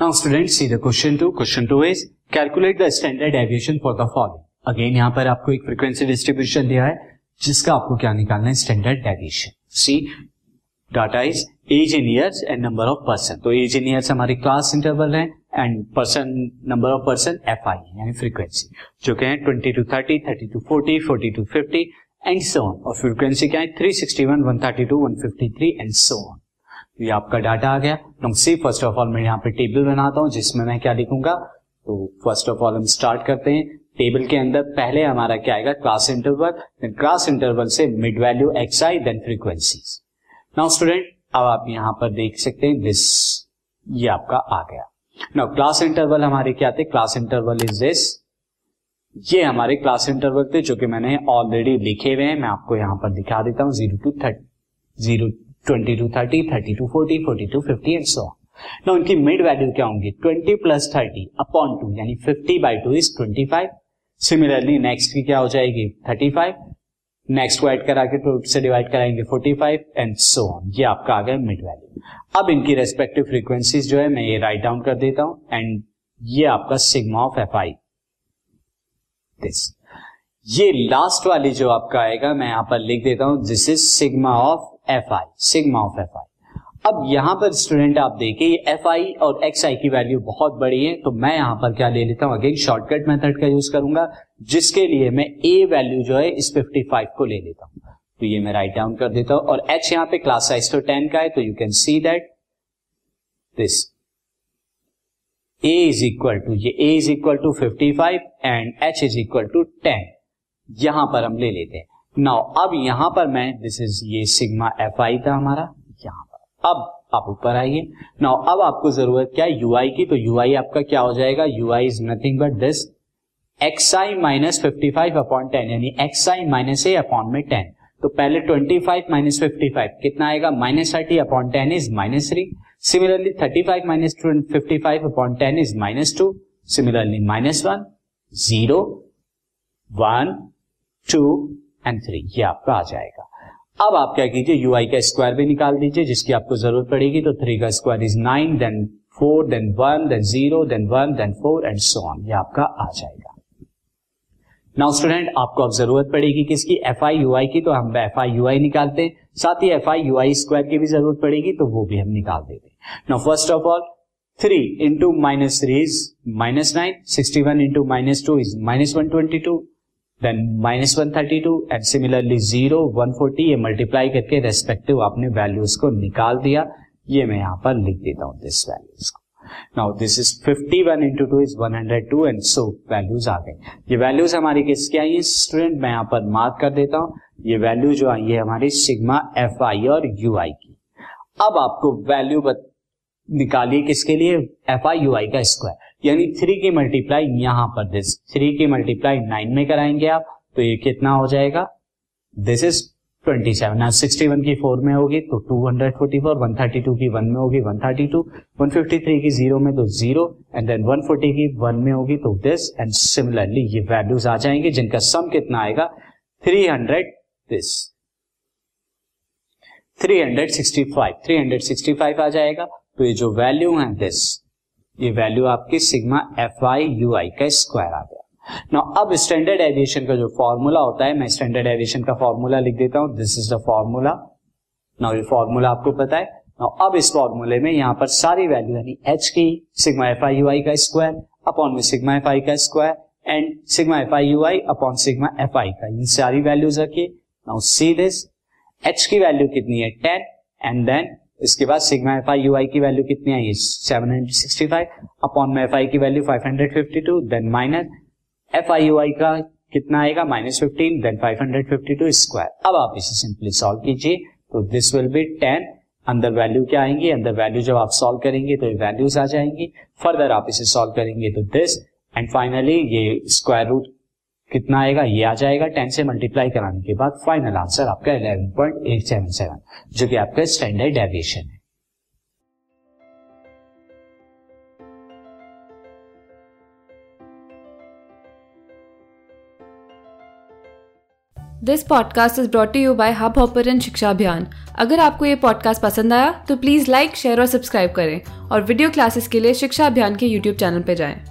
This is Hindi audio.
Now, students, see the question two. Question two is, calculate the standard deviation for the following. Again, यहाँ पर आपको एक फ्रीक्वेंसी डिस्ट्रीब्यूशन दिया है, जिसका आपको क्या निकालना है? Standard deviation see data is age in years and number of person तो एज इन ईयर्स हमारी क्लास इंटरवल है and person number of person F I यानी फ्रीक्वेंसी जो कि है twenty to thirty thirty to forty forty to fifty and so on और फ्रीक्वेंसी क्या है? Three sixty one one thirty two one fifty three and so on ये आपका डाटा आ गया। तो सी फ़र्स्ट ऑफ़ ऑल मैं यहाँ पे टेबल बनाता हूँ, जिसमें मैं क्या लिखूँगा? तो फ़र्स्ट ऑफ़ ऑल हम स्टार्ट करते हैं। टेबल के अंदर पहले हमारा क्या आएगा? क्लास इंटरवल क्लास इंटरवल से mid value X I then frequency now student अब आप यहाँ पर देख सकते हैं दिस ये आपका आ गया। नाउ क्लास इंटरवल हमारे क्या थे? क्लास इंटरवल इज़ दिस ये हमारे क्लास इंटरवल थे, जो कि मैंने ऑलरेडी लिखे हुए हैं। मैं आपको यहाँ पर दिखा देता हूँ zero to thirty zero twenty to thirty thirty to forty forty to fifty and so ना उनकी मिड वैल्यू क्या होंगी? Twenty plus thirty upon two यानी fifty by two is twenty five similarly next की क्या हो जाएगी? थर्टी फाइव नेक्स्ट को करा के टू से डिवाइड कराएँगे forty five and so on ये आपका आ गया मिड वैल्यू अब इनकी रेस्पेक्टिव फ्रीक्वेंसीज जो है, मैं ये राइट डाउन कर देता हूँ एंड ये आपका sigma of F I this ये लास्ट वाली जो आपका आएगा, मैं यहाँ पर लिख देता हूँ this is sigma of F I sigma of F I अब यहाँ पर स्टूडेंट आप देखिए एफ़ आई और एक्स आई की वैल्यू बहुत बड़ी है तो मैं यहाँ पर क्या ले लेता हूँ? अगेन शॉर्टकट मेथड का यूज़ करूँगा, जिसके लिए मैं ए वैल्यू जो है, इस 55 को ले लेता हूँ। तो ये मैं राइट डाउन कर देता हूँ, और एच यहाँ पे क्लास साइज़ तो 10 का है तो you can see that this A is equal to ये A is equal to 55 and H is equal to 10 यहाँ पर हम ले लेते हैं। नाउ अब यहाँ पर मैं दिस इज़ ये सिग्मा एफ़ आई था हमारा, यहाँ पर। अब आप ऊपर आइए। नाउ अब आपको ज़रूरत क्या है यूआई की? तो यूआई आपका क्या हो जाएगा? U I is nothing but this X I minus fifty five upon ten यानी X I minus A upon में टेन तो पहले twenty five minus fifty five कितना आएगा? Minus thirty upon ten is minus three similarly thirty five minus fifty five upon ten is minus two similarly minus one zero one two and three ये आपका आ जाएगा। अब आप क्या कीजिए यू आई का स्क्वायर भी निकाल दीजिए, जिसकी आपको ज़रूरत पड़ेगी तो थ्री का square is nine then four then one then zero then one then four and so on ये आपका आ जाएगा। नाउ स्टूडेंट आपको अब ज़रूरत पड़ेगी किसकी? एफ़ आई यू आई की तो हम एफ़ आई यू आई निकालते हैं। साथ ही F I U I square की भी ज़रूरत पड़ेगी तो वो भी हम निकाल देते हैं। Now first of all three into minus three is minus nine sixty one into minus two is minus one twenty two then minus one thirty two and similarly zero one forty ये मल्टीप्लाई करके रेस्पेक्टिव आपने वैल्यूज़ को निकाल दिया। ये मैं यहाँ पर लिख देता हूँ दिस वैल्यूज़ को। Now this is 51 one into two is 102 and so values आ गए। ये वैल्यूज़ हमारी किसके आई है? स्टूडेंट मैं यहाँ पर मार्क कर देता हूँ। ये वैल्यू जो आई है हमारी सिग्मा एफ़ आई और यू आई की। अब आपको वैल्यू निकालिए किसके लिए? एफ़ आई यू आई का स्क्वायर यानी थ्री की मल्टीप्लाई यहाँ पर दिस थ्री की मल्टीप्लाई नाइन में कराएँगे आप तो ये कितना हो जाएगा? This is twenty seven sixty one की फोर में होगी तो two hundred forty four one thirty two की वन में होगी one thirty two one fifty three की ज़ीरो में तो zero and then one forty की वन में होगी तो दिस एंड सिमिलरली ये वैल्यूज़ आ जाएँगे, जिनका सम कितना आएगा? Three hundred this three hundred sixty five three hundred sixty five आ जाएगा तो ये जो वैल्यू है दिस ये वैल्यू आपकी sigma F I U I का स्क्वायर आ गया। ना अब स्टैंडर्ड एविएशन का जो फॉर्मूला होता है, मैं स्टैंडर्ड एविएशन का फॉर्मूला लिख देता हूँ। दिस इज़ द फॉर्मूला ना ये फॉर्मूला आपको पता है। ना अब इस फॉर्मूले में यहाँ पर सारी वैल्यू यानी एच की sigma F I U I का स्क्वायर अपॉन में सिग्मा एफ़ आई का square and sigma F I U I upon sigma F I का इन सारी वैल्यूज़ रखिए। नाउ सी दिस एच की वैल्यू कितनी है? टेन एंड देन इसके बाद sigma F I U I की वैल्यू कितनी आई? Seven hundred sixty five upon में एफ़ आई की value five hundred fifty two then minus F I U I का कितना आएगा? Minus fifteen then five hundred fifty two square अब आप इसे सिंपली सॉल्व कीजिए। तो दिस विल बी टेन अंदर वैल्यू क्या आएँगी? अंदर वैल्यू जब आप सॉल्व करेंगे तो ये वैल्यूज़ आ जाएँगी। फर्दर आप इसे सॉल्व करेंगे तो दिस एंड फाइनली ये स्क्वायर रूट कितना आएगा? ये आ जाएगा टेन से मल्टीप्लाई कराने के बाद फाइनल आंसर आपका eleven point eight seven seven जो कि आपका स्टैंडर्ड डेविएशन है। This podcast is brought you by hub and Shiksha Abhiyan अगर आपको ये पॉडकास्ट पसंद आया तो प्लीज़ लाइक शेयर और सब्सक्राइब करें और वीडियो क्लासेस के लिए शिक्षा अभियान के यूट्यूब चैनल पर जाएँ।